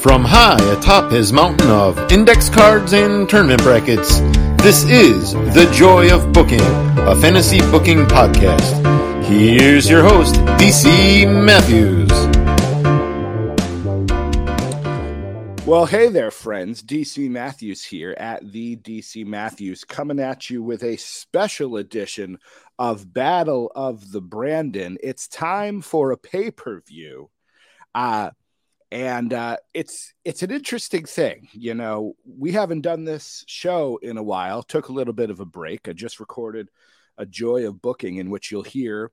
From high atop his mountain of index cards and tournament brackets, this is The Joy of Booking, a fantasy booking podcast. Here's your host, DC Matthews. Well, hey there, friends. DC Matthews here at the DC Matthews, coming at you with a special edition of Battle of the Brandon. It's time for a pay per view. Uh, and uh, it's it's an interesting thing you know we haven't done this show in a while. Took a little bit of a break. I just recorded a joy of booking in which you'll hear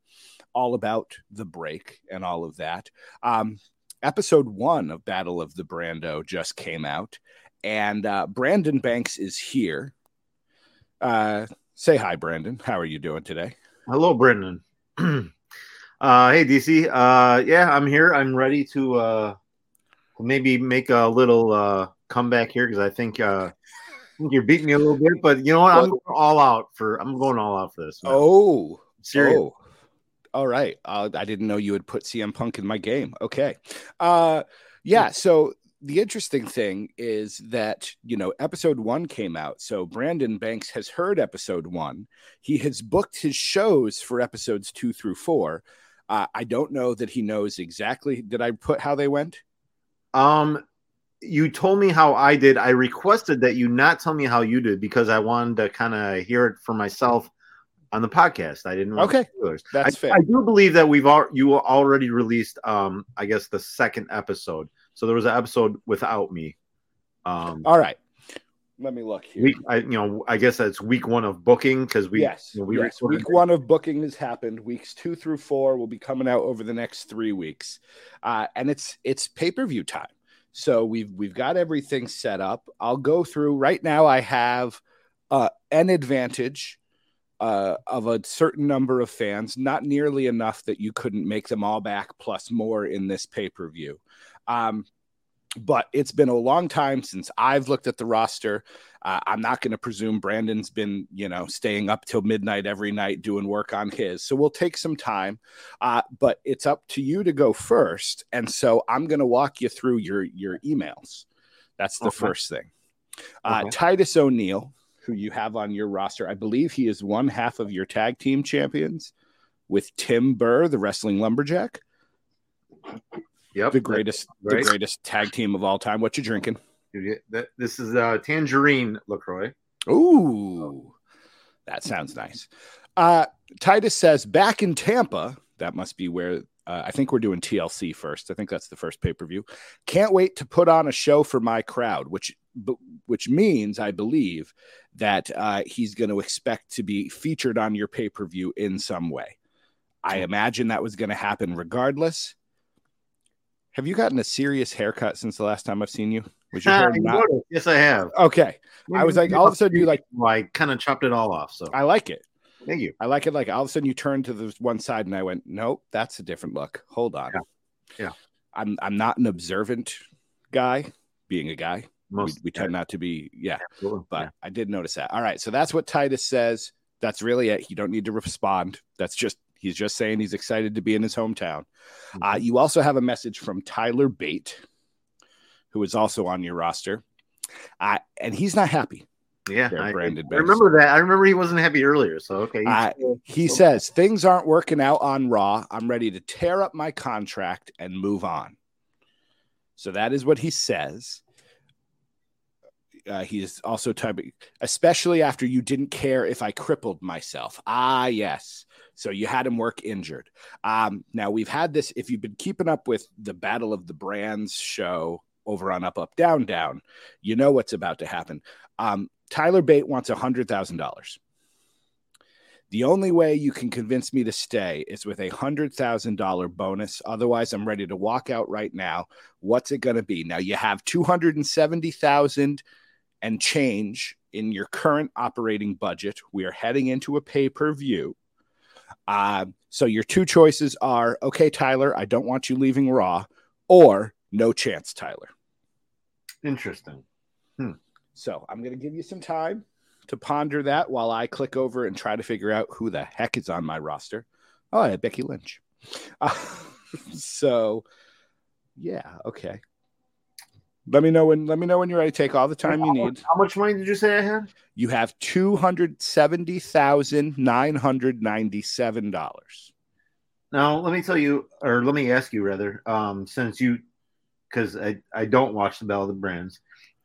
all about the break and all of that. Um, episode one of battle of the brando just came out and uh, brandon banks is here. Uh, say hi brandon. How are you doing today? Hello brandon uh, hey dc uh, yeah i'm here. I'm ready to uh, maybe make a little uh, comeback here because I think uh, you're beating me a little bit. But you know what? I'm going all out for. I'm going all out for this. Man. Oh, serious. Oh. All right. Uh, I didn't know you would put CM Punk in my game. Okay. Uh, yeah. So the interesting thing is that you know episode one came out so brandon banks has heard episode one he has booked his shows for episodes two through four uh, i don't know that he knows exactly did i put how they went um, you told me how I did. I requested that you not tell me how you did because I wanted to kind of hear it for myself on the podcast. I didn't. okay, that's I, fair. I do believe that we've all you already released. Um, I guess the second episode. So there was an episode without me. Um, all right. Let me look here. Week, I, you know, I guess that's week one of booking because we yes, you know, we yes. week one of booking has happened. Weeks two through four will be coming out over the next three weeks, uh, and it's it's pay per view time. So we've we've got everything set up. I'll go through right now. I have uh, an advantage uh, of a certain number of fans, not nearly enough that you couldn't make them all back plus more in this pay per view. Um, but it's been a long time since I've looked at the roster. Uh, I'm not going to presume Brandon's been, you know, staying up till midnight every night doing work on his. So we'll take some time, uh, but it's up to you to go first. And so I'm going to walk you through your your emails. That's the okay. first thing. Uh, okay. Titus O'Neil, who you have on your roster, I believe he is one half of your tag team champions with Tim Burr, the wrestling lumberjack. Yep, the greatest, the greatest tag team of all time. What you drinking? This is uh, tangerine Lacroix. Ooh, that sounds nice. Uh, Titus says back in Tampa. That must be where uh, I think we're doing TLC first. I think that's the first pay per view. Can't wait to put on a show for my crowd, which which means I believe that uh, he's going to expect to be featured on your pay per view in some way. I imagine that was going to happen regardless. Have you gotten a serious haircut since the last time I've seen you? Was your uh, hair not? Yes, I have. Okay. I was like, all of a sudden you like, I kind of chopped it all off. So I like it. Thank you. I like it. Like all of a sudden you turned to the one side, and I went, nope, that's a different look. Hold on. Yeah. yeah. I'm I'm not an observant guy. Being a guy, Most, we, we tend not to be. Yeah. Absolutely. But yeah. I did notice that. All right. So that's what Titus says. That's really it. You don't need to respond. That's just He's just saying he's excited to be in his hometown. Mm-hmm. Uh, you also have a message from Tyler Bate, who is also on your roster, uh, and he's not happy. Yeah, I, I, remember that. I remember he wasn't happy earlier. So okay, uh, he says things aren't working out on Raw. I'm ready to tear up my contract and move on. So that is what he says. Uh, he's also typing, especially after you didn't care if I crippled myself. Ah, yes. So you had him work injured. Um, now we've had this. If you've been keeping up with the Battle of the Brands show over on Up Up Down Down, you know what's about to happen. Um, Tyler Bate wants hundred thousand dollars. The only way you can convince me to stay is with a hundred thousand dollar bonus. Otherwise, I'm ready to walk out right now. What's it going to be? Now you have two hundred and seventy thousand and change in your current operating budget. We are heading into a pay per view. Uh, so your two choices are okay, Tyler, I don't want you leaving Raw, or no chance, Tyler. Interesting. Hmm. So I'm going to give you some time to ponder that while I click over and try to figure out who the heck is on my roster. Oh, I have Becky Lynch. Uh, so, yeah, okay. Let me know when. Let me know when you're ready. Take all the time you How need. much- How much money did you say I had? You have two hundred seventy thousand nine hundred ninety-seven dollars. Now, let me tell you, or let me ask you rather, um, since you, because I, I don't watch the Battle of the Brands,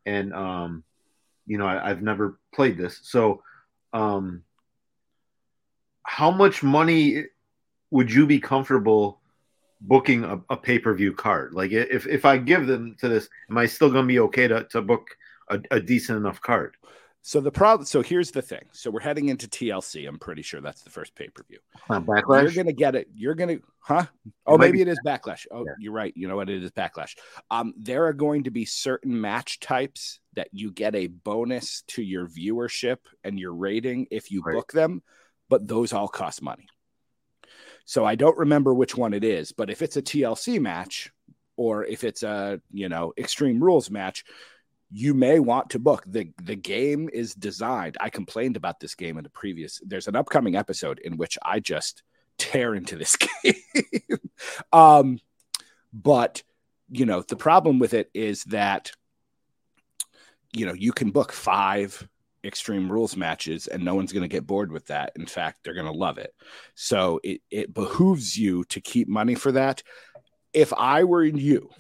and um, you know I, I've never played this, so um, how much money would you be comfortable booking a, a pay per view card? Like, if if I give them to this, am I still going to be okay to to book a, a decent enough card? So the problem. So here's the thing. So we're heading into TLC. I'm pretty sure that's the first pay per view. Uh, You're gonna get it. You're gonna, huh? Oh, It maybe it is backlash. Oh, Yeah. you're right. You know what? It is backlash. Um, there are going to be certain match types that you get a bonus to your viewership and your rating if you Right. book them, but those all cost money. So I don't remember which one it is, but if it's a TLC match or if it's a you know Extreme Rules match, you may want to book the the game is designed. I complained about this game in the previous. There's an upcoming episode in which I just tear into this game. um, but you know the problem with it is that you know you can book five extreme rules matches and no one's going to get bored with that in fact they're going to love it so it, it behooves you to keep money for that if i were you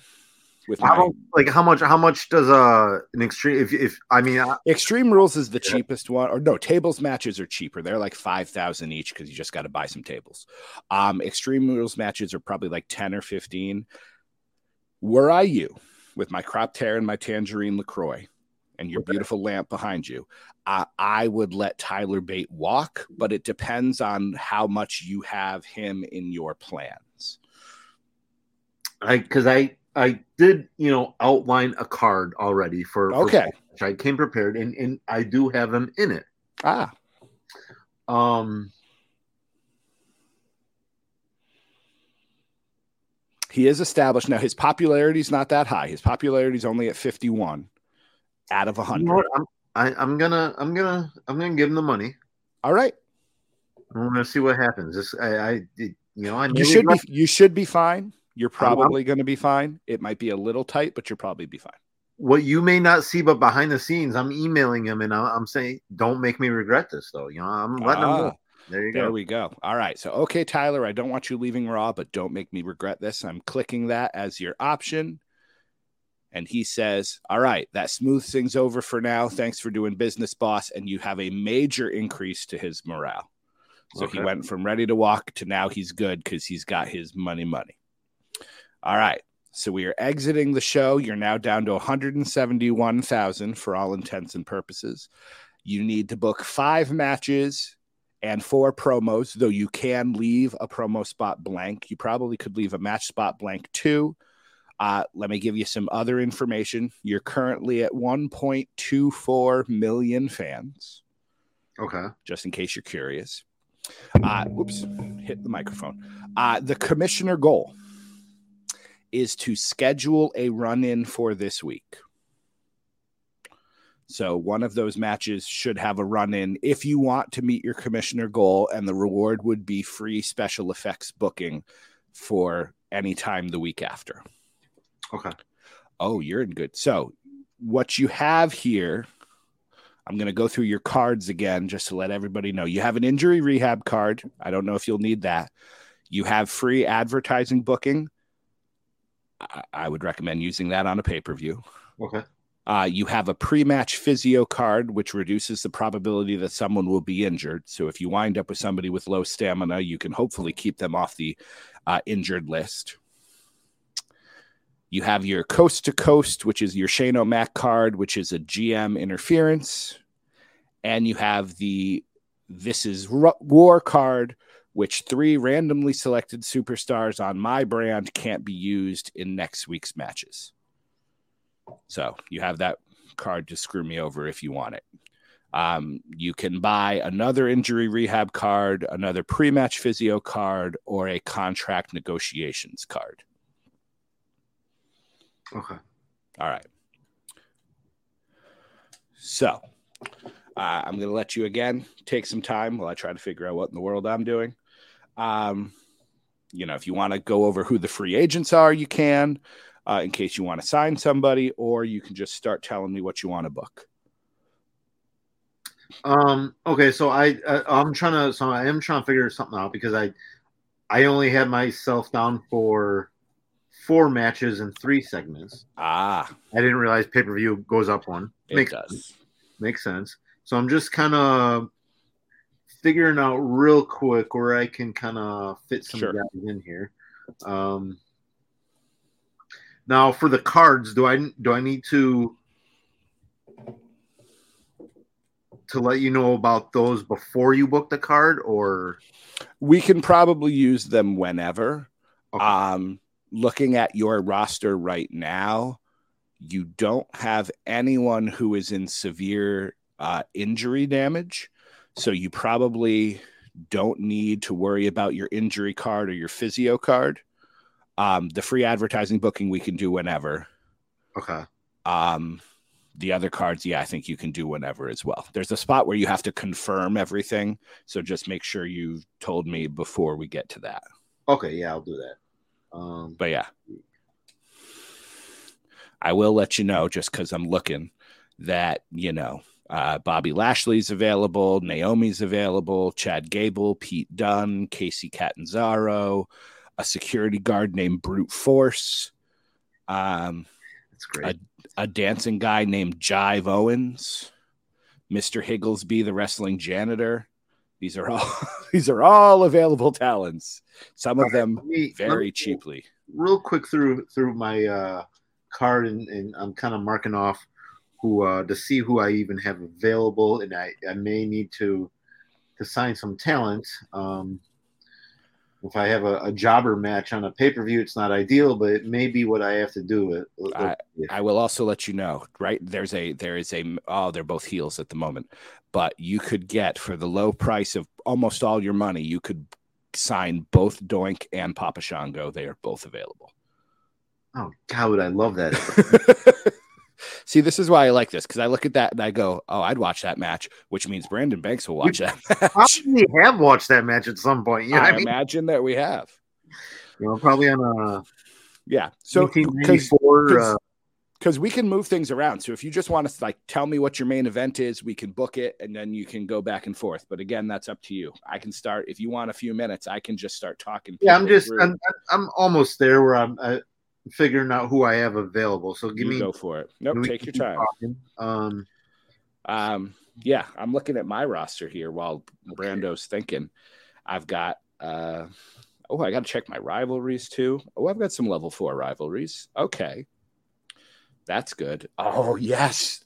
with my like how much? How much does uh an extreme? If if I mean, I, Extreme Rules is the Yeah. cheapest one, or no, tables matches are cheaper. They're like five thousand each because you just got to buy some tables. Um, Extreme Rules matches are probably like ten or fifteen. Were I you, with my crop tear and my tangerine Lacroix, and your beautiful lamp behind you, uh, I would let Tyler Bate walk, but it depends on how much you have him in your plans. I because I I did you know outline a card already for for Okay. which I came prepared and and I do have him in it. Ah, Um, he is established now. His popularity is not that high. His popularity is only at fifty-one out of you hundred. know? I'm I, I'm gonna I'm gonna I'm gonna give him the money. All right. I'm gonna see what happens. This I I you know I You should be you should be fine. You're probably going to be fine. It might be a little tight, but you'll probably be fine. what you may not see, but behind the scenes, I'm emailing him and I'm saying, don't make me regret this though. You know, I'm letting him Ah, know. There you there go. There we go. All right. So okay, Tyler, I don't want you leaving Raw, but don't make me regret this. I'm clicking that as your option. And he says, All right, that smooths things over for now. Thanks for doing business, boss. And you have a major increase to his morale. So he went from ready to walk to now he's good because he's got his money, money. All right. So we are exiting the show. You're now down to 171,000 for all intents and purposes. You need to book five matches and four promos, though you can leave a promo spot blank. You probably could leave a match spot blank too. Uh, let me give you some other information. You're currently at 1.24 million fans, Okay. just in case you're curious. Uh, whoops, hit the microphone. Uh, the commissioner goal is to schedule a run in for this week. So one of those matches should have a run in if you want to meet your commissioner goal, and the reward would be free special effects booking for any time the week after. Okay. Oh, you're in good. So what you have here, I'm going to go through your cards again just to let everybody know. You have an injury rehab card. I don't know if you'll need that. You have free advertising booking. I, I would recommend using that on a pay per view. Okay. Uh, you have a pre-match physio card, which reduces the probability that someone will be injured. So if you wind up with somebody with low stamina, you can hopefully keep them off the uh, injured list. You have your coast to coast, which is your Shane O'Mac card, which is a GM interference, and you have the This is War card, which three randomly selected superstars on my brand can't be used in next week's matches. So you have that card to screw me over if you want it. Um, you can buy another injury rehab card, another pre match physio card, or a contract negotiations card. Okay. All right. So uh, I'm going to let you again take some time while I try to figure out what in the world I'm doing. Um, you know, if you want to go over who the free agents are, you can. uh, in case you want to sign somebody, or you can just start telling me what you want to book. Um. Okay. So I, I I'm trying to. So I am trying to figure something out because I I only had myself down for four matches and three segments. Ah, I didn't realize pay per view goes up one. it Makes does. makes sense. So I'm just kind of figuring out real quick where I can kind of fit some Sure. guys in here. Um, now for the cards, do I do I need to to let you know about those before you book the card, or We can probably use them whenever. Okay. Um, looking at your roster right now, you don't have anyone who is in severe uh, injury damage. So you probably don't need to worry about your injury card or your physio card. Um, the free advertising booking we can do whenever. okay, Um, the other cards, yeah, I think you can do whenever as well. There's a spot where you have to confirm everything. So just make sure you've told me before we get to that. okay, yeah, I'll do that. Um, But yeah, I will let you know just because I'm looking that, you know, uh, Bobby Lashley's available, Naomi's available, Chad Gable, Pete Dunne, Kacy Catanzaro, a security guard named Brute Force, um, that's great. a dancing guy named Jive Owens, Mr. Higglesby, the wrestling janitor. These are all these are all available talents. Some of them Let me- let very cheaply. real quick through through my uh, card and, and I'm kind of marking off who uh, to see who I even have available, and I, I may need to to sign some talent. Um, if I have a, a jobber match on a pay per view, it's not ideal, but it may be what I have to do. It, I- I will also let you know, right? There's a there is a oh, they're both heels at the moment, but you could get for the low price of almost all your money, you could sign both Doink and Papa Shango. They are both available. oh God, would I love that? See, this is why I like this because I look at that and I go, "Oh, I'd watch that match," which means Brandon Banks will watch that match. Probably have watched that match at some point. You know I I mean? imagine that we have. You know, probably on a Yeah. So because Uh, because we can move things around. So if you just want to like tell me what your main event is, we can book it and then you can go back and forth. But again, that's up to you. I can start if you want a few minutes. I can just start talking. yeah, I'm just. I'm, I'm almost there where I'm uh, figuring out who I have available. So give you me go for it. Nope, take your time. talking. Um, Um, yeah, I'm looking at my roster here while Brando's thinking. I've got uh oh, I gotta check my rivalries too. Oh, I've got some level four rivalries. Okay. That's good. Oh, yes.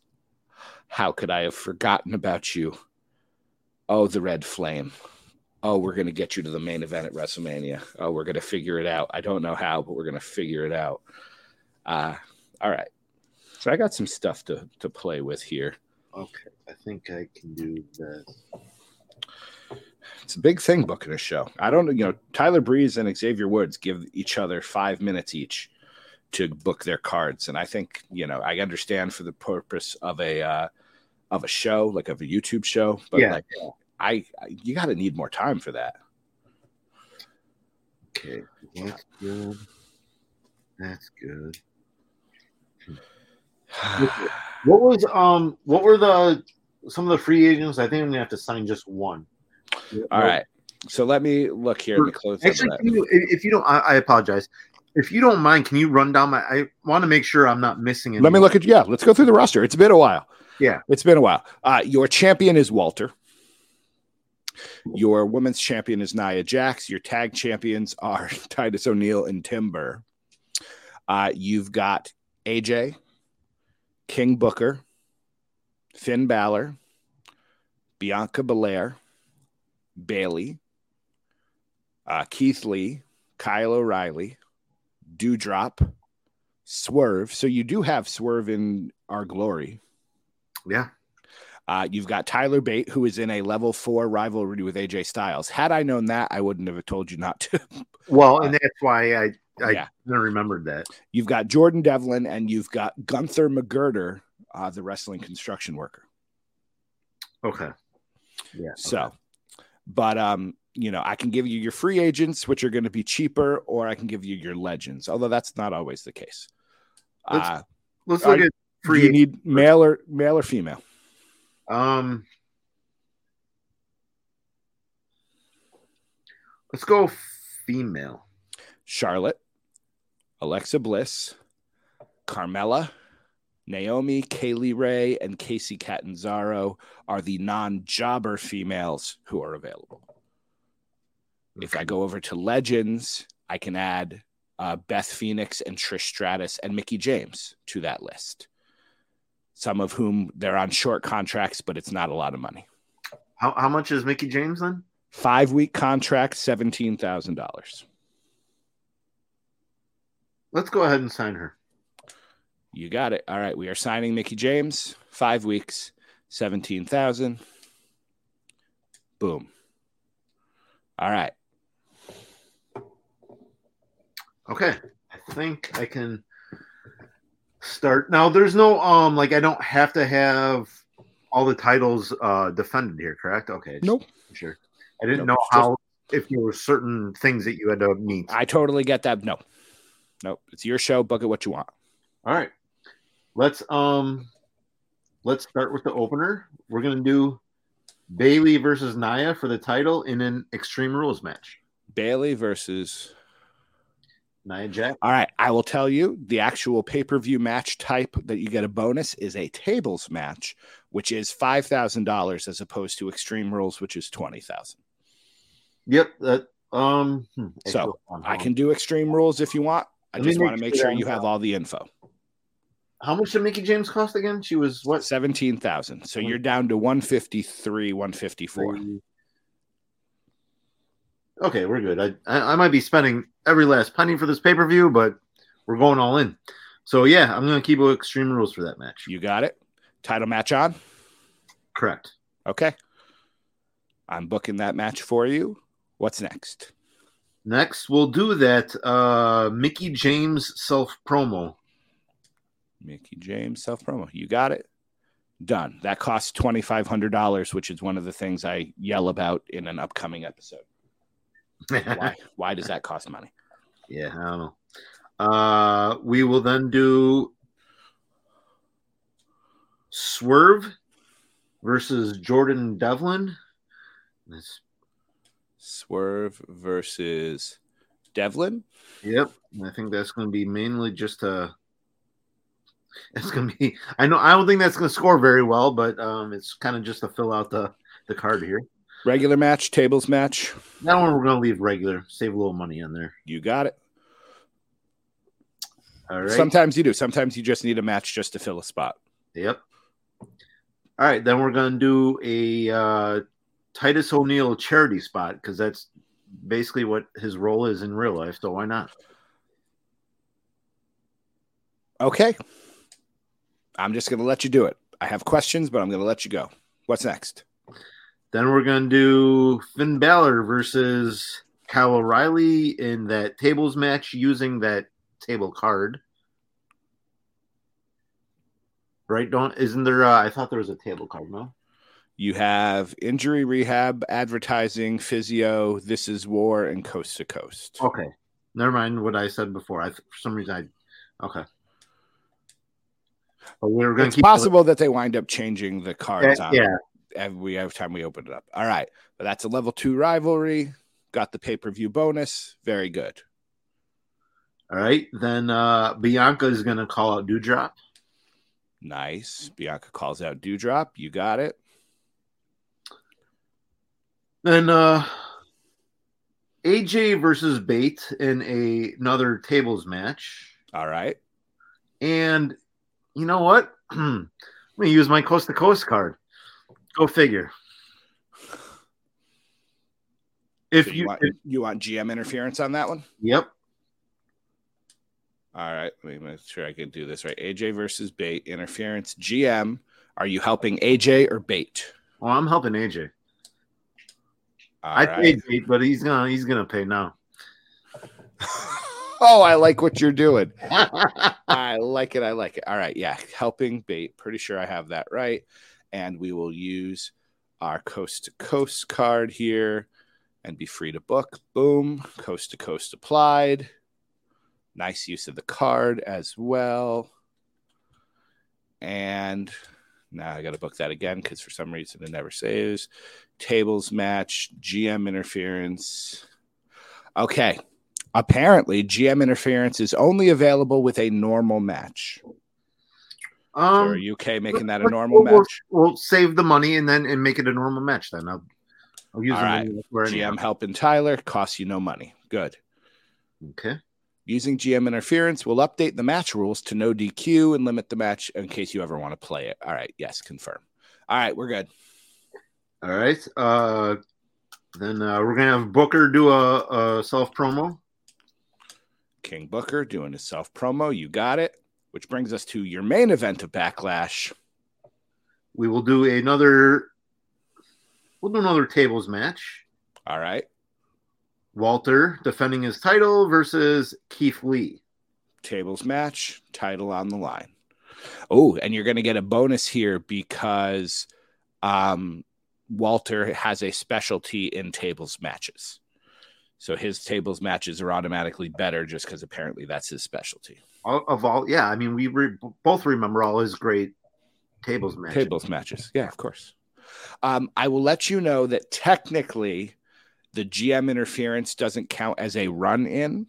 How could I have forgotten about you? Oh, the red flame. Oh, we're gonna get you to the main event at WrestleMania. Oh, we're gonna figure it out. I don't know how, but we're gonna figure it out. Uh all right. So I got some stuff to to play with here. okay, I think I can do this. It's a big thing booking a show. I don't know, you know, Tyler Breeze and Xavier Woods give each other five minutes each to book their cards. And I think, you know, I understand for the purpose of a uh of a show, like of a YouTube show, but Yeah. like I, I you gotta need more time for that. Okay, that's good. That's good. What was um? What were the some of the free agents? I think I'm gonna have to sign just one. All right. So let me look here. Let me close Actually, can you, if if you don't, I, I apologize. If you don't mind, can you run down my? I want to make sure I'm not missing it. Let me look at yeah. Let's go through the roster. It's been a while. Yeah. it's been a while. Uh, your champion is Walter. Your women's champion is Nia Jax. Your tag champions are Titus O'Neil and Timber. Uh, you've got AJ, King Booker, Finn Balor, Bianca Belair, Bayley, uh, Keith Lee, Kyle O'Reilly, Dewdrop, Swerve. So you do have Swerve in our glory. Yeah. Uh, you've got Tyler Bate, who is in a level four rivalry with AJ Styles. Had I known that, I wouldn't have told you not to. Well, and that's why I I Yeah. remembered that. you've got Jordan Devlin and you've got Gunther McGirder, uh, the wrestling construction worker. Okay. Yeah. So, but um, you know, I can give you your free agents, which are going to be cheaper, or I can give you your legends, although that's not always the case. Let's- Uh, Let's Are- look at do free. you need male or male or female? Um, let's go female. Charlotte, Alexa Bliss, Carmella, Naomi, Kay Lee Ray, and Kacy Catanzaro are the non-jobber females who are available. If I go over to Legends, I can add uh, Beth Phoenix and Trish Stratus and Mickie James to that list. Some of whom they're on short contracts, but it's not a lot of money. How how much is Mickie James then? Five week contract, seventeen thousand dollars. Let's go ahead and sign her. You got it. All right, we are signing Mickie James. Five weeks, seventeen thousand. Boom. All right. Okay. I think I can start now. There's no um like I don't have to have all the titles uh defended here, correct? Okay. just Nope. Sure. I didn't Nope, know how if there were certain things that you had to meet. I totally get that. No, nope. It's your show. Book it what you want. All right. Let's um let's start with the opener. We're gonna do Bayley versus Nia for the title in an Extreme Rules match. Bayley versus. Nia Jack. All right. I will tell you the actual pay per view match type that you get a bonus is a tables match, which is $5,000 as opposed to Extreme Rules, which is 20000 Yep. That, um, hmm, so I can do Extreme Rules if you want. I just want to make sure you have all the info. How much did Mickie James cost again? She was what? 17,000. So you're down to 153, 154. Okay, we're good. I, I I might be spending every last penny for this pay per view, but we're going all in. So yeah, I'm gonna keep with Extreme Rules for that match. You got it. Title match on. Correct. Okay. I'm booking that match for you. What's next? Next, we'll do that uh Mickie James self promo. Mickie James self promo. You got it. Done. That costs twenty five hundred dollars, which is one of the things I yell about in an upcoming episode. Why? Why does that cost money? yeah, I don't know. Uh, we will then do Swerve versus Jordan Devlin. That's, Swerve versus Devlin. yep, I think that's going to be mainly just a. It's going to be. I know. I don't think that's going to score very well, but um, it's kind of just to fill out the the card here. Regular match, tables match. That one we're going to leave regular. Save a little money on there. You got it. All right. Sometimes you do. Sometimes you just need a match just to fill a spot. Yep. All right, then we're gonna do a uh, Titus O'Neil charity spot because that's basically what his role is in real life. So why not? Okay. I'm just going to let you do it. I have questions, but I'm going to let you go. What's next? Then we're gonna do Finn Balor versus Kyle O'Reilly in that tables match using that table card. Right? Don't isn't there? Uh, I thought there was a table card. No. You have injury rehab, advertising, physio, this is war, and coast to coast. Okay. Never mind what I said before. I for some reason I okay. But we were going It's to possible that they wind up changing the cards Yeah, yeah. Every every time we open it up. All right. But that's a level two rivalry. Got the pay per view bonus. Very good. All right. Then uh Bianca is going to call out Dewdrop. Nice. Bianca calls out Dewdrop. You got it. Then uh AJ versus Bate in a, another tables match. All right. And you know what? I'm going to use my coast to coast card. Go figure. If So you, you, want, if- you want GM interference on that one? yep. All right. Let me make sure I can do this right. AJ versus Bate interference. GM. Are you helping AJ or Bate? Well, I'm helping AJ. All I right. paid Bate, but he's gonna he's gonna pay now. oh, I like what you're doing. I like it. I like it. All right. Yeah. Helping Bate. Pretty sure I have that right. And we will use our coast to coast card here and be free to book. Boom. Coast to coast applied. Nice use of the card as well. and now I got to book that again because for some reason it never saves. Tables match, GM interference. Okay. Apparently, GM interference is only available with a normal match. Um, so are you okay making that a normal we'll, match? We'll, save the money and then and make it a normal match. Then I'll, I'll use All the right. money elsewhere anyhow. GM helping Tyler costs you no money. Good. Okay. Using GM interference we'll update the match rules to no DQ and limit the match in case you ever want to play it. All right. Yes, confirm. All right, we're good. All right. Uh, then uh, we're gonna have Booker do a, a self promo. King Booker doing his self promo. You got it. Which brings us to your main event of Backlash. We will do another. We'll do another tables match. All right. Walter defending his title versus Keith Lee. Tables match, title on the line. Oh, and you're going to get a bonus here because um, Walter has a specialty in tables matches. So his tables matches are automatically better just because apparently that's his specialty. Of of all, yeah, I mean, we re- both remember all his great tables matches. Tables matches. Yeah, of course. Um, I will let you know that technically the GM interference doesn't count as a run in.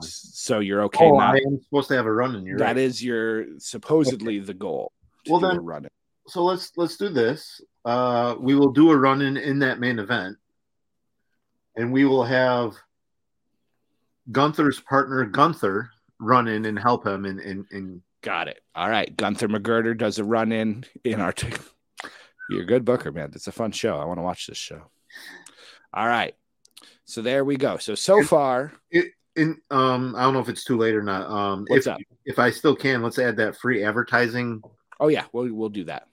So you're okay oh, not I am supposed to have a run in here. That is your supposedly the goal. Well, then- run in. so let's let's do this. Uh, we will do a run in in that main event, and we will have Gunther's partner Gunther run in and help him. And and, and Got it. All right. Gunther McGirder does a run in in our. T- You're a good booker, man. It's a fun show. I want to watch this show. All right. So there we go. So so far, in um, I don't know if it's too late or not. Um, what's if up? if I still can, let's add that free advertising. Oh yeah, we'll we'll do that.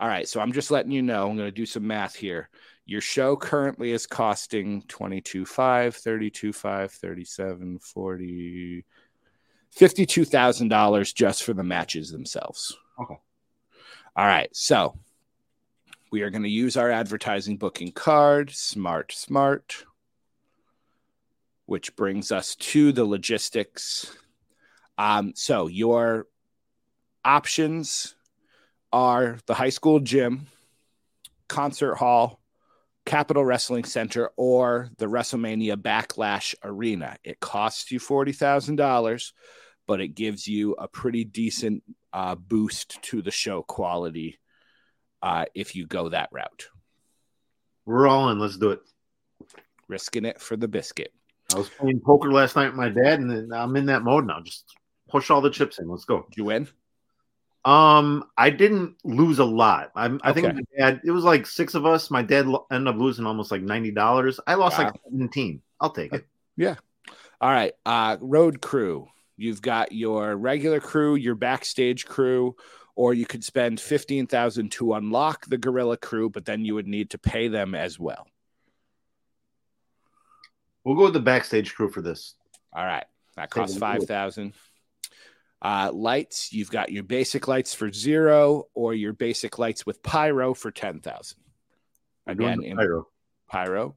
All right. So I'm just letting you know. I'm going to do some math here. Your show currently is costing 22.5, 32.5, 37, 40 $52,000 just for the matches themselves. Okay. All right. So we are going to use our advertising booking card, Smart Smart, which brings us to the logistics. Um, so your options are the high school gym, concert hall, Capitol Wrestling Center, or the WrestleMania Backlash Arena. It costs you $40,000, but it gives you a pretty decent uh, boost to the show quality uh, if you go that route. We're all in. Let's do it. Risking it for the biscuit. I was playing poker last night with my dad, and then I'm in that mode now. Just push all the chips in. Let's go. Did you win? Um, I didn't lose a lot. I'm, I think my dad. It was like six of us. My dad ended up losing almost like ninety dollars. I lost Wow. like seventeen. I'll take it. Yeah. All right. Uh, road crew. You've got your regular crew, your backstage crew, or you could spend 15000 to unlock the gorilla crew, but then you would need to pay them as well. We'll go with the backstage crew for this. All right. That costs 5000 uh, Lights, you've got your basic lights for zero or your basic lights with pyro for 10000 We're Again, in pyro. pyro.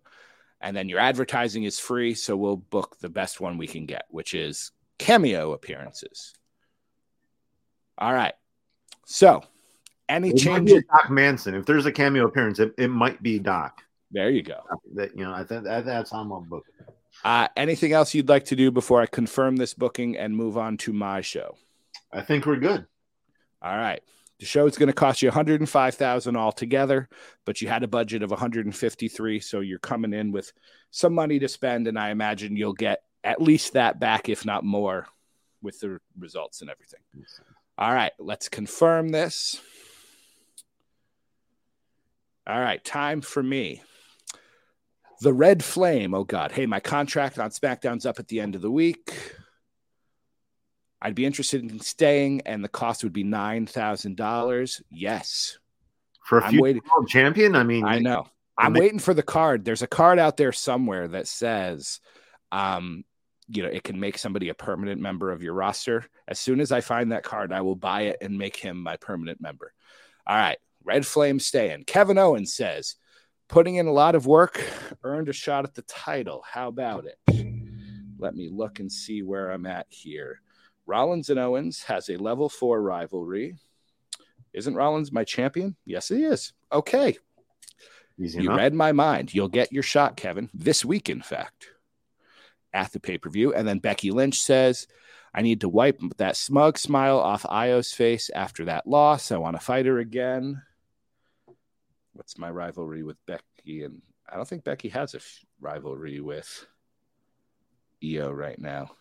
And then your advertising is free. So we'll book the best one we can get, which is cameo appearances. All right. So any It change? Doc Manson. If there's a cameo appearance, it, it might be Doc. There you go. That you know, I think that, that's how I'm on book. Uh, anything else you'd like to do before I confirm this booking and move on to my show? I think we're good. All right. The show is going to cost you 105,000 altogether, but you had a budget of 153, so you're coming in with some money to spend and I imagine you'll get at least that back if not more with the results and everything. All right, let's confirm this. All right, time for me. The Red Flame. Oh, God. Hey, my contract on SmackDown's up at the end of the week. I'd be interested in staying, and the cost would be $9,000. Yes, For a I'm waiting. world champion, I mean, I know. I'm waiting for the card. There's a card out there somewhere that says, um, you know, it can make somebody a permanent member of your roster. As soon as I find that card, I will buy it and make him my permanent member. All right. Red Flame staying. Kevin Owens says, putting in a lot of work, earned a shot at the title. How about it? Let me look and see where I'm at here. Rollins and Owens has a level four rivalry. Isn't Rollins my champion? Yes, he is. Okay. Easy You enough. read my mind. You'll get your shot, Kevin, this week, in fact, at the pay per view. And then Becky Lynch says, I need to wipe that smug smile off Io's face after that loss. I want to fight her again. What's my rivalry with Becky? And I don't think Becky has a rivalry with Io right now.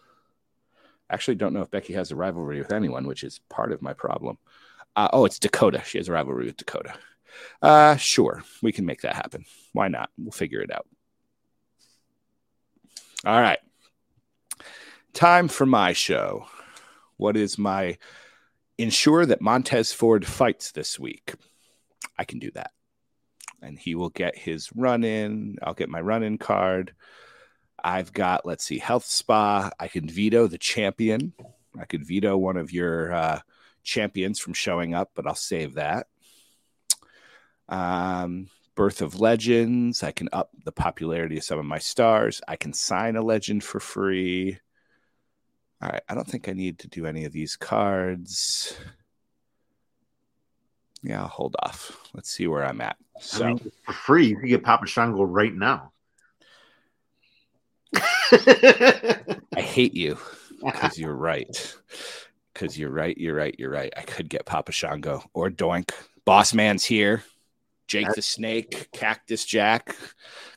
Actually, don't know if Becky has a rivalry with anyone, which is part of my problem. Uh, oh, it's Dakota. She has a rivalry with Dakota. Uh, sure, we can make that happen. Why not? We'll figure it out. All right. Time for my show. What is my ensure that Montez Ford fights this week? I can do that. And he will get his run in. I'll get my run in card. I've got, let's see, Health Spa. I can veto the champion. I could veto one of your uh, champions from showing up, but I'll save that. Um, Birth of Legends. I can up the popularity of some of my stars. I can sign a legend for free. All right. I don't think I need to do any of these cards. Yeah, I'll hold off. Let's see where I'm at. So I mean, for free, you can get Papa Shango right now. I hate you because you're right. Because you're right. You're right. You're right. I could get Papa Shango or Doink. Boss Man's here. Jake uh, the Snake, Cactus Jack.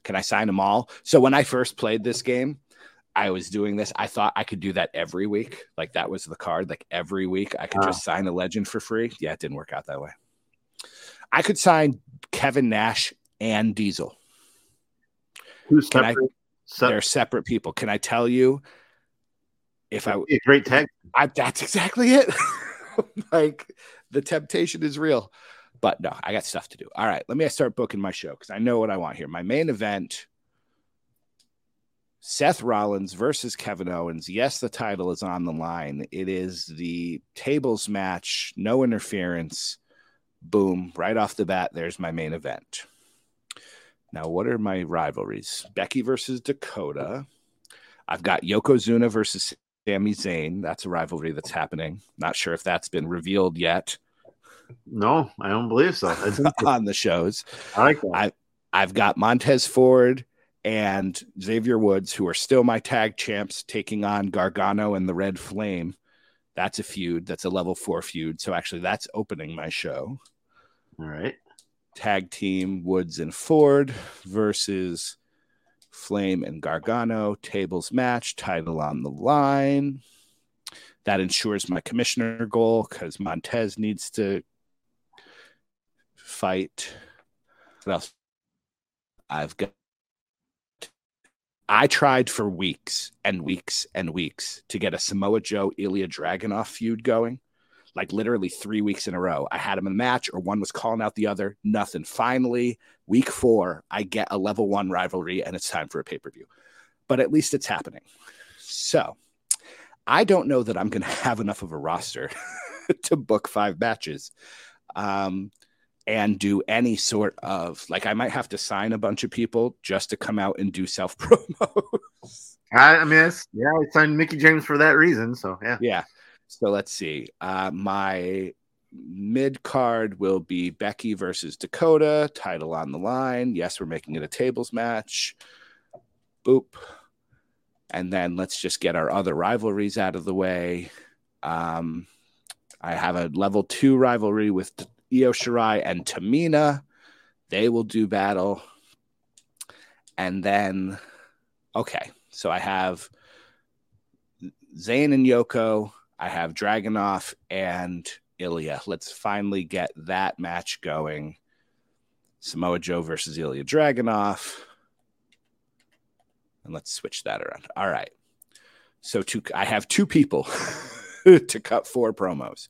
Can I sign them all? So when I first played this game, I was doing this. I thought I could do that every week. Like that was the card. Like every week, I could Wow. just sign a legend for free. Yeah, it didn't work out that way. I could sign Kevin Nash and Diesel. Who's Can I- separate, se- They're separate people. Can I tell you if I a great tag. I, that's exactly it. like the temptation is real. But no, I got stuff to do. All right, let me start booking my show because I know what I want here. My main event Seth Rollins versus Kevin Owens. Yes, the title is on the line. It is the tables match, no interference. Boom, right off the bat, there's my main event. Now, what are my rivalries? Becky versus Dakota. I've got Yokozuna versus Sami Zayn. That's a rivalry that's happening. Not sure if that's been revealed yet No, I don't believe so. On the shows. I like that. I- I've got Montez Ford and Xavier Woods, who are still my tag champs, taking on Gargano and the Red Flame. That's a feud. That's a level four feud. So actually, that's opening my show. All right. Tag team Woods and Ford versus Flame and Gargano. Tables match, title on the line. That ensures my commissioner goal because Montez needs to fight. What else? I've got. I tried for weeks and weeks and weeks to get a Samoa Joe Ilya Dragunov feud going. Like literally three weeks in a row. I had them in a match, or one was calling out the other. Nothing. Finally, week four, I get a level one rivalry, and it's time for a pay per view. But at least it's happening. So I don't know that I'm going to have enough of a roster to book five matches. Um, and do any sort of like I might have to sign a bunch of people just to come out and do self promos. I, I mean, yeah, I signed Mickie James for that reason. So yeah. yeah. So let's see. Uh, my mid card will be Becky versus Dakota, title on the line. Yes, we're making it a tables match. Boop. And then let's just get our other rivalries out of the way. Um, I have a level two rivalry with Io Shirai and Tamina. They will do battle. And then, okay, so I have Zayn and Yoko. I have Dragunov and Ilya. Let's finally get that match going. Samoa Joe versus Ilya Dragunov. And let's switch that around. All right. So I have two people to cut four promos.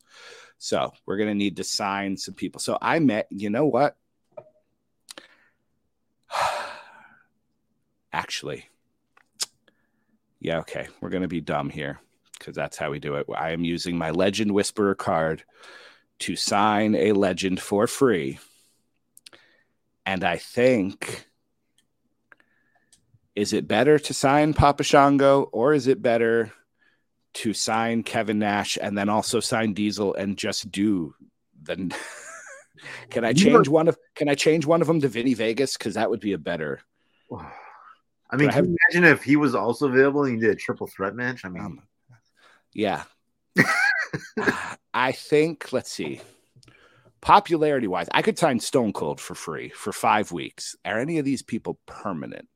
So we're going to need to sign some people. So I met, you know what? Actually, yeah, okay. We're going to be dumb here because that's how we do it. I am using my Legend Whisperer card to sign a legend for free. And I think, is it better to sign Papa Shango or is it better to sign Kevin Nash and then also sign Diesel and just do the. can I change one of? Can I change one of them to Vinny Vegas? Because that would be a better. I mean, I have, can you imagine if he was also available and he did a triple threat match? I mean, um, yeah. I think. Let's see. Popularity wise, I could sign Stone Cold for free for five weeks. Are any of these people permanent?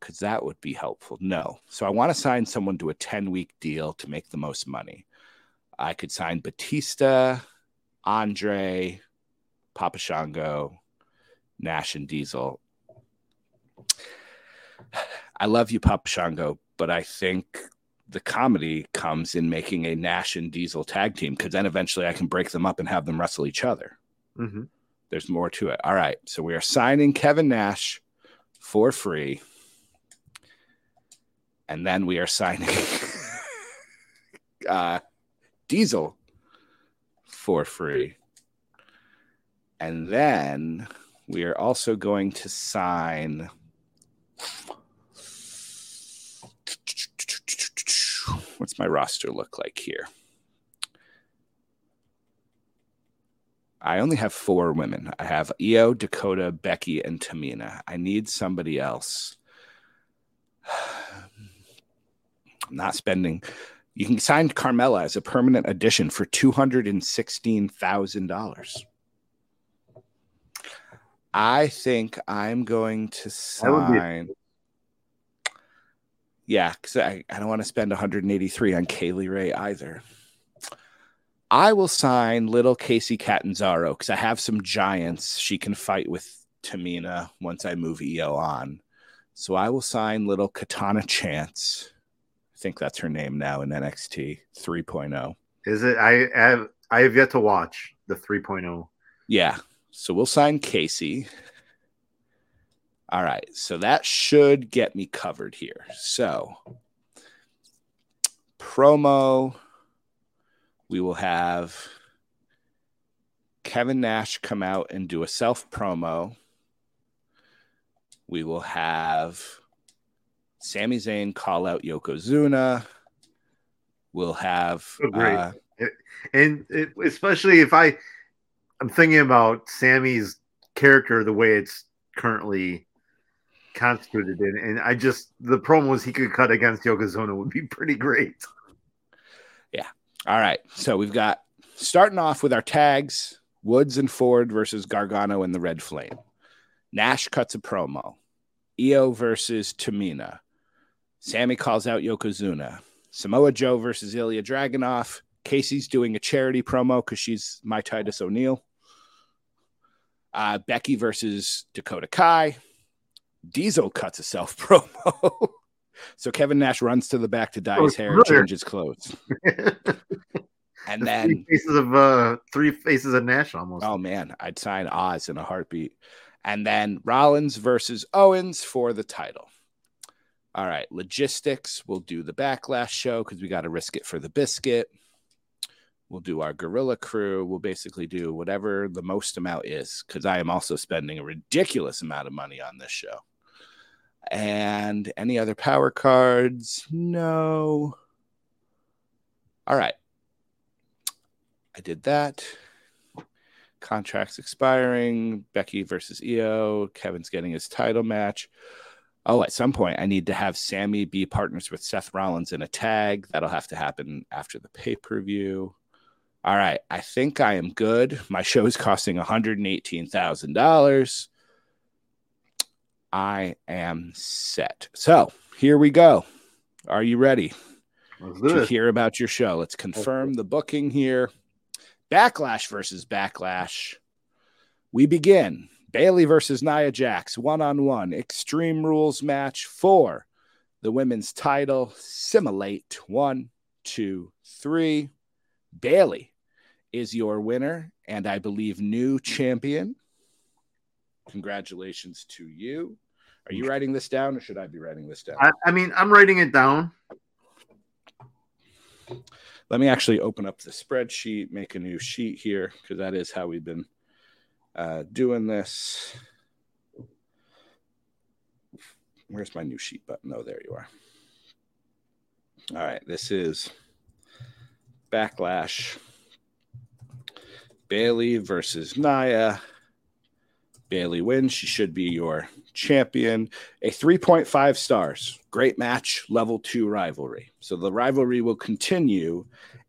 Because that would be helpful. No. So I want to sign someone to a 10 week deal to make the most money. I could sign Batista, Andre, Papa Shango, Nash, and Diesel. I love you, Papa Shango, but I think the comedy comes in making a Nash and Diesel tag team because then eventually I can break them up and have them wrestle each other. Mm-hmm. There's more to it. All right. So we are signing Kevin Nash for free and then we are signing uh, Diesel for free. And then we are also going to sign. What's my roster look like here? I only have four women. I have Io, Dakota, Becky, and Tamina. I need somebody else. not spending. You can sign Carmella as a permanent addition for two hundred and sixteen thousand dollars. I think I'm going to sign. Yeah, because I, I don't want to spend 183 on Kay Lee Ray either. I will sign little Kacy Catanzaro because I have some giants she can fight with Tamina once I move Io on. So I will sign little Katana Chance I think that's her name now in NXT 3.0. Is it? I have I have yet to watch the 3.0. Yeah. So we'll sign Kacy. All right. So that should get me covered here. So promo we will have Kevin Nash come out and do a self promo. We will have Sami Zayn call out Yokozuna. We'll have oh, great. Uh, and it, especially if I I'm thinking about Sami's character the way it's currently constituted in, and I just the promos he could cut against Yokozuna would be pretty great. Yeah. All right. So we've got starting off with our tags: Woods and Ford versus Gargano and the Red Flame. Nash cuts a promo. Io versus Tamina. Sami calls out Yokozuna. Samoa Joe versus Ilya Dragunov. Kacy's doing a charity promo because she's my Titus O'Neil. Uh, Becky versus Dakota Kai. Diesel cuts a self promo. so Kevin Nash runs to the back to dye oh, his hair and change his clothes. and then three faces of uh, three faces of Nash almost. Oh man, I'd sign Oz in a heartbeat. And then Rollins versus Owens for the title all right, logistics. We'll do the backlash show because we got to risk it for the biscuit. We'll do our gorilla crew. We'll basically do whatever the most amount is because I am also spending a ridiculous amount of money on this show. And any other power cards? No. All right. I did that. Contracts expiring. Becky versus Io. Kevin's getting his title match oh, at some point I need to have Sami be partners with Seth Rollins in a tag. That'll have to happen after the pay per view. All right, I think I am good. My show is costing $118,000. I am set. So here we go. Are you ready to hear about your show? Let's confirm the booking here. Backlash versus Backlash. We begin Bayley versus Nia Jax, one on one, Extreme Rules match for the women's title. Simulate one, two, three. Bayley is your winner, and I believe new champion. Congratulations to you. Are you writing this down, or should I be writing this down? I, I mean, I'm writing it down. Let me actually open up the spreadsheet, make a new sheet here, because that is how we've been uh, doing this. Where's my new sheet button? Oh, there you are. All right, this is Backlash. Bayley versus Nia. Bayley wins. She should be your champion. A 3.5 stars. Great match, level two rivalry. So the rivalry will continue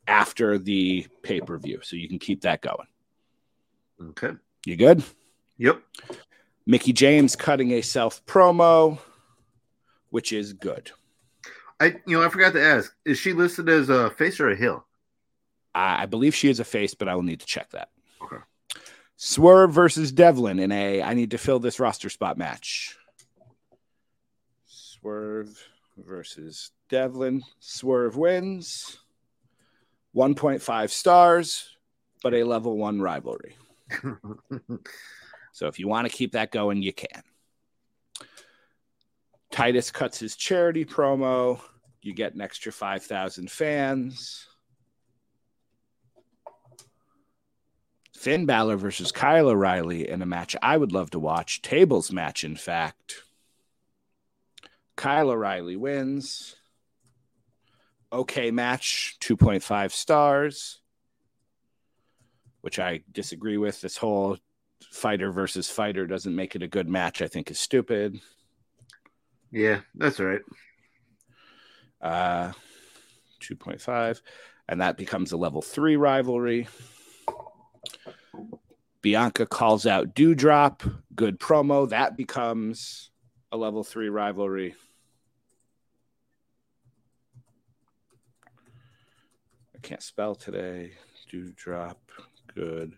after the pay per view. So you can keep that going. Okay. You good? Yep. Mickie James cutting a self promo, which is good. I you know I forgot to ask: Is she listed as a face or a heel? I, I believe she is a face, but I will need to check that. Okay. Swerve versus Devlin in a I need to fill this roster spot match. Swerve versus Devlin. Swerve wins. 1.5 stars, but a level one rivalry. So if you want to keep that going, you can. Titus cuts his charity promo. You get an extra 5,000 fans. Finn Balor versus Kyle O'Reilly in a match I would love to watch. Tables match, in fact. Kyle O'Reilly wins. Okay match, 2.5 stars, which I disagree with. This whole fighter versus fighter doesn't make it a good match, I think is stupid. yeah, that's right. Uh, 2.5. And that becomes a level three rivalry. Bianca calls out Dewdrop. Good promo. That becomes a level three rivalry. I can't spell today. Dewdrop. Good.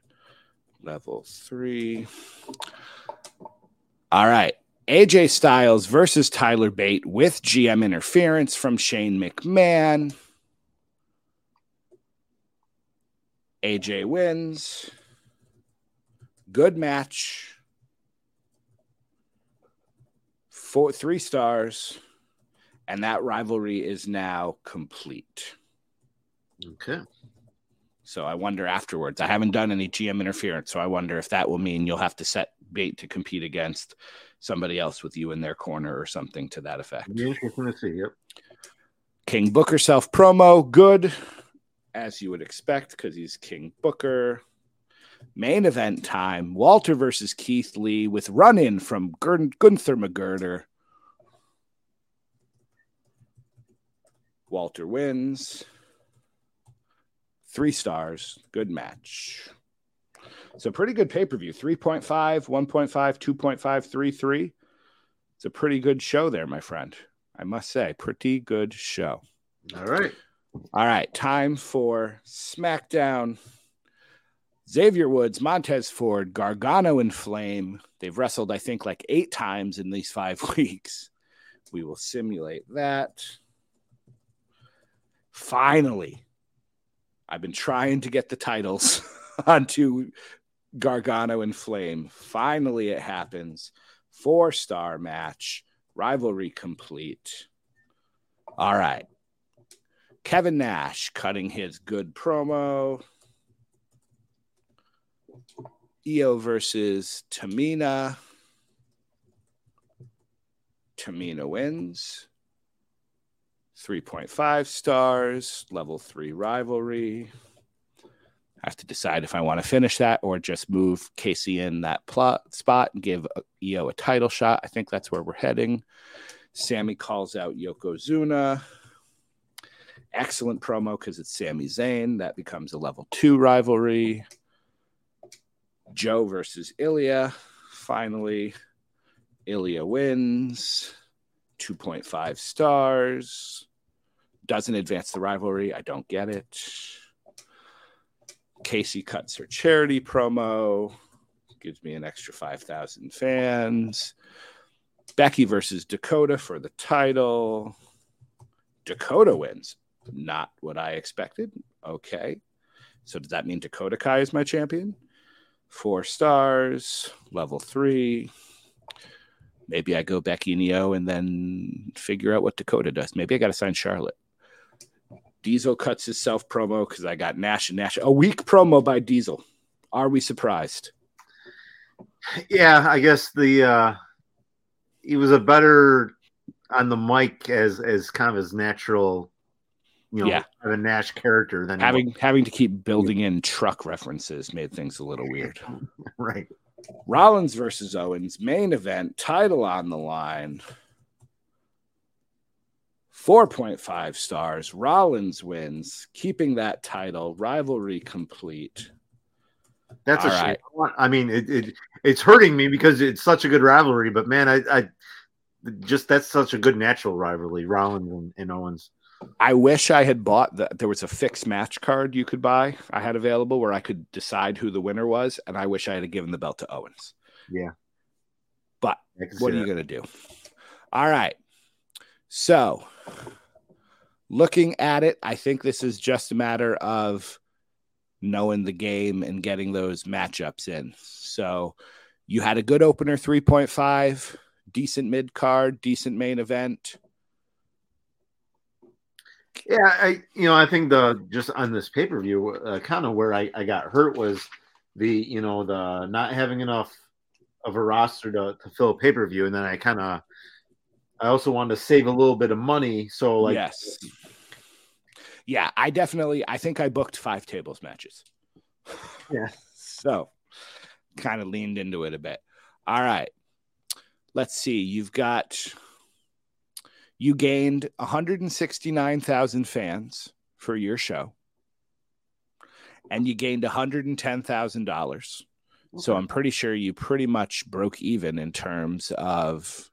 Level three. All right. AJ Styles versus Tyler Bate with GM interference from Shane McMahon. AJ wins. Good match. Four, three stars. And that rivalry is now complete. Okay. So I wonder afterwards. I haven't done any GM interference, so I wonder if that will mean you'll have to set Bate to compete against somebody else with you in their corner or something to that effect. Be interesting to see. Yep. King Booker self promo, good as you would expect because he's King Booker. Main event time Walter versus Keith Lee with run in from Gun- Gunther McGirder. Walter wins. Three stars. Good match. So, pretty good pay per view 3.5, 1.5, 2.5, 3, 3. It's a pretty good show there, my friend. I must say, pretty good show. All right. All right, time for SmackDown. Xavier Woods, Montez Ford, Gargano, and Flame. They've wrestled, I think, like eight times in these five weeks. We will simulate that. Finally, I've been trying to get the titles onto Gargano and Flame. Finally, it happens. Four star match, rivalry complete. All right. Kevin Nash cutting his good promo. Io versus Tamina. Tamina wins. 3.5 stars, level three rivalry. I have to decide if I want to finish that or just move Kacy in that plot spot and give Io a title shot. I think that's where we're heading. Sami calls out Yokozuna. Excellent promo because it's Sami Zayn. That becomes a level two rivalry. Joe versus Ilya. Finally, Ilya wins. 2.5 stars. Doesn't advance the rivalry. I don't get it. Kacy cuts her charity promo. Gives me an extra 5,000 fans. Becky versus Dakota for the title. Dakota wins. Not what I expected. Okay. So does that mean Dakota Kai is my champion? Four stars, level three. Maybe I go Becky and and then figure out what Dakota does. Maybe I got to sign Charlotte. Diesel cuts his self promo because I got Nash and Nash. A weak promo by Diesel. Are we surprised? Yeah, I guess the uh he was a better on the mic as as kind of his natural you know Yeah. a Nash character than having having to keep building in truck references made things a little weird. right. Rollins versus Owens, main event, title on the line. 4.5 stars. Rollins wins, keeping that title. Rivalry complete. That's a All shame. right. I I mean, it, it it's hurting me because it's such a good rivalry. But man, I, I just that's such a good natural rivalry, Rollins and, and Owens. I wish I had bought that. There was a fixed match card you could buy. I had available where I could decide who the winner was, and I wish I had given the belt to Owens. Yeah. But what are you going to do? All right. So, looking at it, I think this is just a matter of knowing the game and getting those matchups in. So, you had a good opener 3.5, decent mid card, decent main event. Yeah, I you know I think the just on this pay per view, uh, kind of where I, I got hurt was the you know the not having enough of a roster to, to fill pay per view, and then I kind of I also wanted to save a little bit of money, so like yes. Yeah, I definitely I think I booked five tables matches. Yeah. So kind of leaned into it a bit. All right. Let's see. You've got you gained 169,000 fans for your show. And you gained $110,000. So I'm pretty sure you pretty much broke even in terms of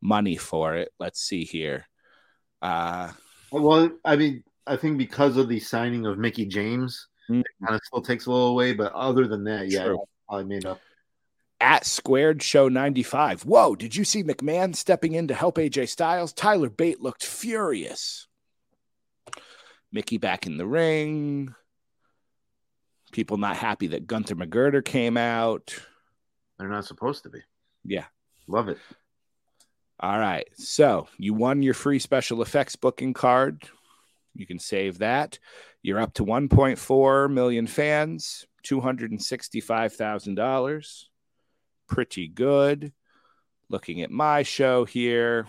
money for it. Let's see here. Uh well, I mean I think because of the signing of Mickie James, Mm. it kind of still takes a little away, but other than that, yeah. I made up. at Squared Show 95. Whoa, did you see McMahon stepping in to help AJ Styles? Tyler Bate looked furious. Mickie back in the ring. People not happy that Gunther McGirder came out. They're not supposed to be. Yeah. Love it. All right. So you won your free special effects booking card. You can save that. You're up to 1.4 million fans, $265,000. Pretty good. Looking at my show here,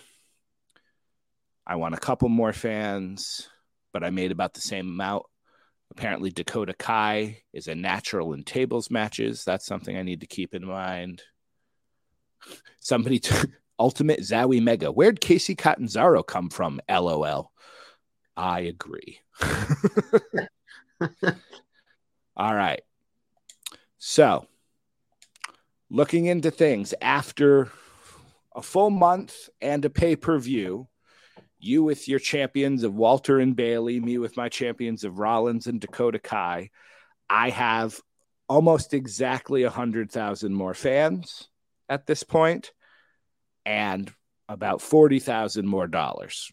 I want a couple more fans, but I made about the same amount. Apparently, Dakota Kai is a natural in tables matches. That's something I need to keep in mind. Somebody, t- Ultimate Zowie Mega. Where'd Kacy Catanzaro come from? LOL. I agree. All right. So, looking into things after a full month and a pay per view, you with your champions of Walter and Bayley, me with my champions of Rollins and Dakota Kai, I have almost exactly 100,000 more fans at this point and about 40,000 more dollars.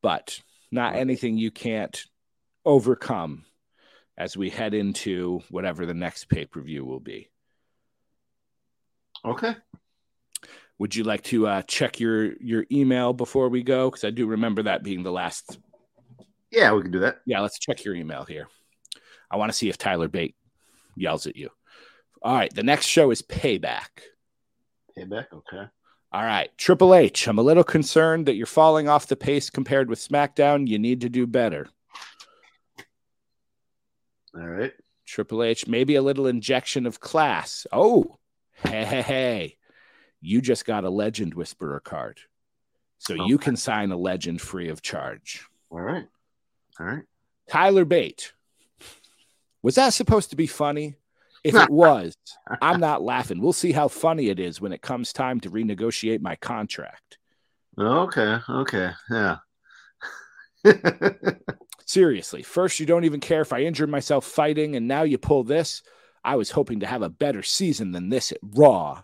But not anything you can't overcome as we head into whatever the next pay per view will be. Okay. Would you like to uh, check your your email before we go? Because I do remember that being the last. Yeah, we can do that. Yeah, let's check your email here. I want to see if Tyler Bate yells at you. All right, the next show is Payback. Payback. Okay. All right, Triple H. I'm a little concerned that you're falling off the pace compared with SmackDown. You need to do better. All right. Triple H, maybe a little injection of class. Oh, hey, hey, hey. You just got a Legend Whisperer card. So oh. you can sign a legend free of charge. All right. All right. Tyler Bate. Was that supposed to be funny? If it was, I'm not laughing. We'll see how funny it is when it comes time to renegotiate my contract. Okay. Okay. Yeah. Seriously, first you don't even care if I injured myself fighting, and now you pull this. I was hoping to have a better season than this at Raw.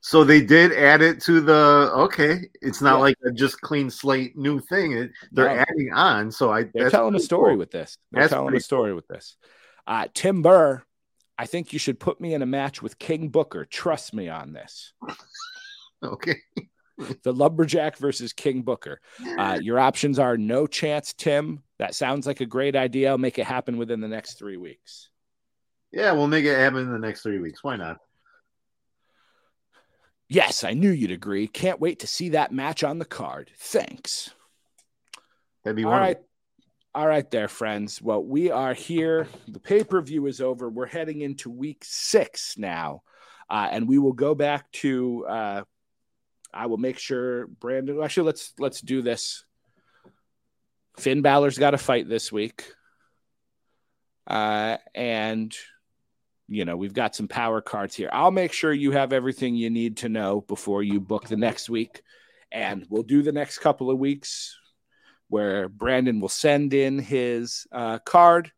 so they did add it to the. Okay, it's not Yeah. like a just clean slate new thing. It, they're No. adding on. So I. They're telling a story cool. with this. They're That's telling a story with this. Uh, Tim Burr, I think you should put me in a match with King Booker. Trust me on this. Okay. The Lumberjack versus King Booker. Uh, your options are no chance, Tim. That sounds like a great idea. I'll make it happen within the next three weeks. Yeah, we'll make it happen in the next three weeks. Why not? Yes, I knew you'd agree. Can't wait to see that match on the card. Thanks. That'd be All one. right. All right, there, friends. Well, we are here. The pay per view is over. We're heading into week six now, uh, and we will go back to. Uh, I will make sure Brandon. Actually, let's let's do this. Finn Balor's got a fight this week, uh, and you know we've got some power cards here. I'll make sure you have everything you need to know before you book the next week, and we'll do the next couple of weeks where Brandon will send in his uh, card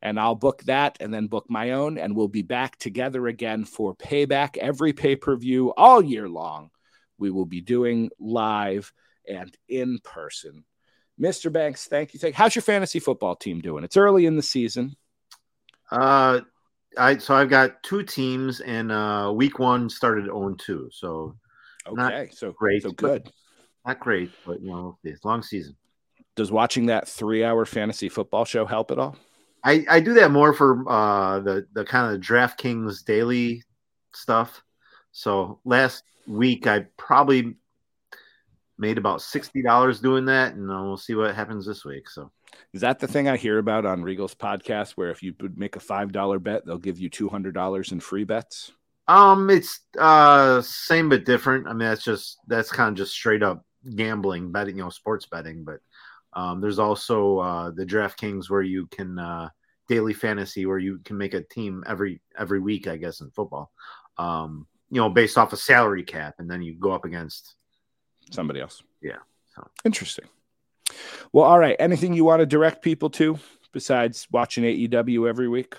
and I'll book that and then book my own. And we'll be back together again for payback every pay per view all year long. We will be doing live and in person. Mr. Banks, thank you. Thank, how's your fantasy football team doing? It's early in the season. Uh, I so I've got two teams, and uh, week one started 0 2. So okay, so great, so good. Not great, but you know, it's long season does watching that three hour fantasy football show help at all? I, I do that more for uh, the the kind of DraftKings daily stuff. So last week I probably made about sixty dollars doing that, and we'll see what happens this week. So is that the thing I hear about on Regal's podcast, where if you would make a five dollar bet, they'll give you two hundred dollars in free bets? Um, it's uh same but different. I mean, that's just that's kind of just straight up gambling, betting, you know, sports betting, but um, there's also uh, the DraftKings where you can uh, daily fantasy where you can make a team every every week, I guess, in football. Um, you know, based off a salary cap, and then you go up against somebody else. Yeah. So. Interesting. Well, all right. Anything you want to direct people to besides watching AEW every week?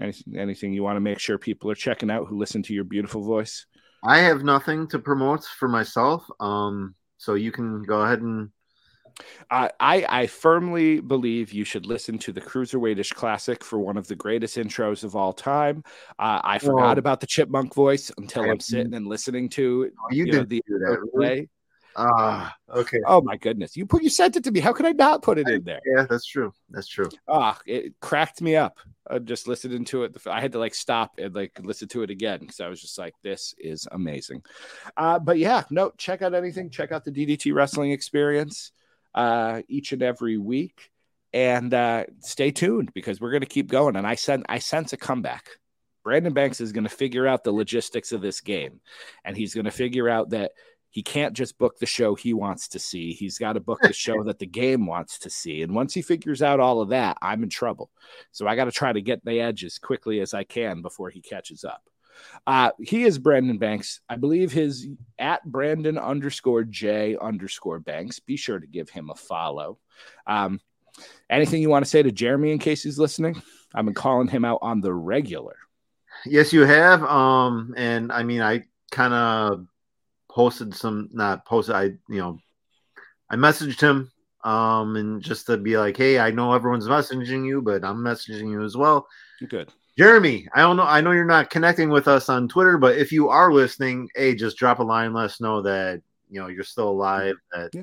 Anything, anything you want to make sure people are checking out who listen to your beautiful voice? I have nothing to promote for myself. Um, so you can go ahead and uh, I I firmly believe you should listen to the Cruiserweightish Classic for one of the greatest intros of all time. Uh, I forgot about the chipmunk voice until I, am sitting and listening to oh, you, you did the do that. Really? Ah, okay. Oh my goodness, you put you sent it to me. How could I not put it in there? Yeah, that's true. That's true. Ah, it cracked me up. Uh, just listening to it. I had to like stop and like listen to it again because I was just like, this is amazing. Uh, but yeah, no, check out anything. Check out the DDT Wrestling Experience uh, each and every week. And uh, stay tuned because we're going to keep going. And I sent I sense a comeback. Brandon Banks is going to figure out the logistics of this game, and he's going to figure out that he can't just book the show he wants to see. He's got to book the show that the game wants to see. And once he figures out all of that, I'm in trouble. So I got to try to get the edge as quickly as I can before he catches up. Uh, he is Brandon Banks. I believe his at Brandon underscore J underscore Banks. Be sure to give him a follow. Um, anything you want to say to Jeremy in case he's listening? I've been calling him out on the regular. Yes, you have. Um, and I mean, I kind of posted some, not posted, I, you know, I messaged him um and just to be like hey i know everyone's messaging you but i'm messaging you as well good Jeremy, I don't know. I know you're not connecting with us on Twitter, but if you are listening, hey, just drop a line. Let us know that you know you're still alive. That yeah.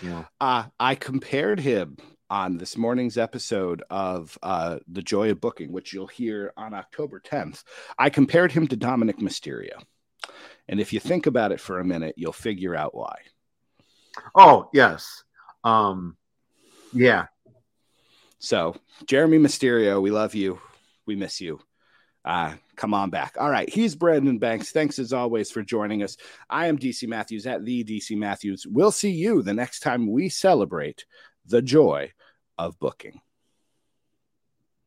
you know. Uh, I compared him on this morning's episode of uh, the Joy of Booking, which you'll hear on October 10th. I compared him to Dominik Mysterio, and if you think about it for a minute, you'll figure out why. Oh yes, um, yeah. So Jeremy Mysterio, we love you we miss you. Uh, come on back. All right. He's Brandon Banks. Thanks as always for joining us. I am DC Matthews at the DC Matthews. We'll see you the next time we celebrate the joy of booking.